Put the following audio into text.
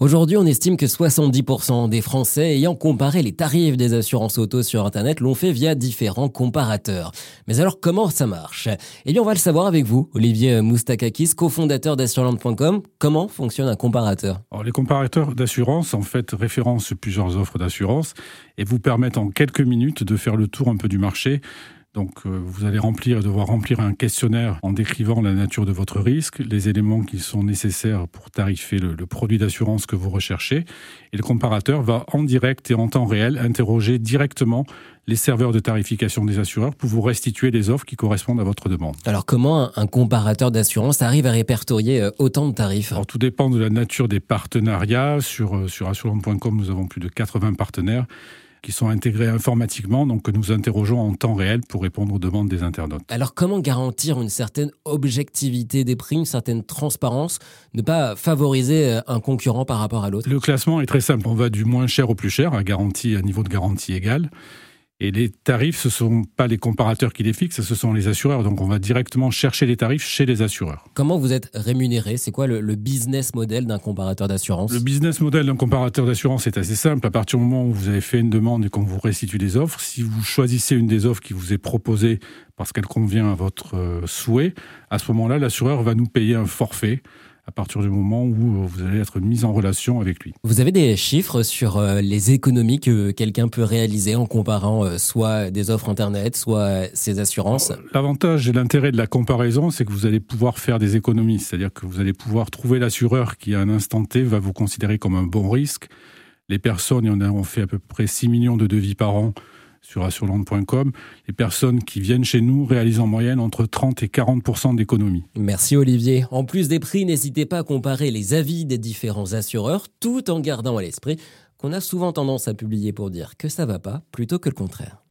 Aujourd'hui, on estime que 70% des Français ayant comparé les tarifs des assurances auto sur Internet l'ont fait via différents comparateurs. Mais alors, comment ça marche? Eh bien, on va le savoir avec vous, Olivier Moustakakis, cofondateur d'assureland.com. Comment fonctionne un comparateur? Alors, Les comparateurs d'assurance, en fait, référencent plusieurs offres d'assurance et vous permettent en quelques minutes de faire le tour un peu du marché donc, euh, vous allez remplir, devoir remplir un questionnaire en décrivant la nature de votre risque, les éléments qui sont nécessaires pour tarifer le, produit d'assurance que vous recherchez. Et le comparateur va en direct et en temps réel interroger directement les serveurs de tarification des assureurs pour vous restituer les offres qui correspondent à votre demande. Alors, comment un comparateur d'assurance arrive à répertorier euh, autant de tarifs? Alors, tout dépend de la nature des partenariats. Sur, euh, sur assurance.com, nous avons plus de 80 partenaires qui sont intégrés informatiquement, donc que nous interrogeons en temps réel pour répondre aux demandes des internautes. Alors comment garantir une certaine objectivité des prix, une certaine transparence, ne pas favoriser euh, un concurrent par rapport à l'autre? Le classement est très simple, on va du moins cher au plus cher, à, garantie, à niveau de garantie égal. Et les tarifs, ce ne sont pas les comparateurs qui les fixent, ce sont les assureurs. Donc on va directement chercher les tarifs chez les assureurs. Comment vous êtes rémunéré? C'est quoi le, business model d'un comparateur d'assurance? Le business model d'un comparateur d'assurance est assez simple. À partir du moment où vous avez fait une demande et qu'on vous restitue des offres, si vous choisissez une des offres qui vous est proposée parce qu'elle convient à votre euh, souhait, à ce moment-là, l'assureur va nous payer un forfait à partir du moment où vous allez être mis en relation avec lui. Vous avez des chiffres sur euh, les économies que quelqu'un peut réaliser en comparant euh, soit des offres Internet, soit ses assurances? L'avantage et l'intérêt de la comparaison, c'est que vous allez pouvoir faire des économies. C'est-à-dire que vous allez pouvoir trouver l'assureur qui, à un instant T, va vous considérer comme un bon risque. Les personnes, en a, on fait à peu près 6 millions de devis par an sur assureland.com, les personnes qui viennent chez nous réalisent en moyenne entre 30 et 40% d'économie. Merci Olivier. En plus des prix, n'hésitez pas à comparer les avis des différents assureurs tout en gardant à l'esprit qu'on a souvent tendance à publier pour dire que ça va pas plutôt que le contraire.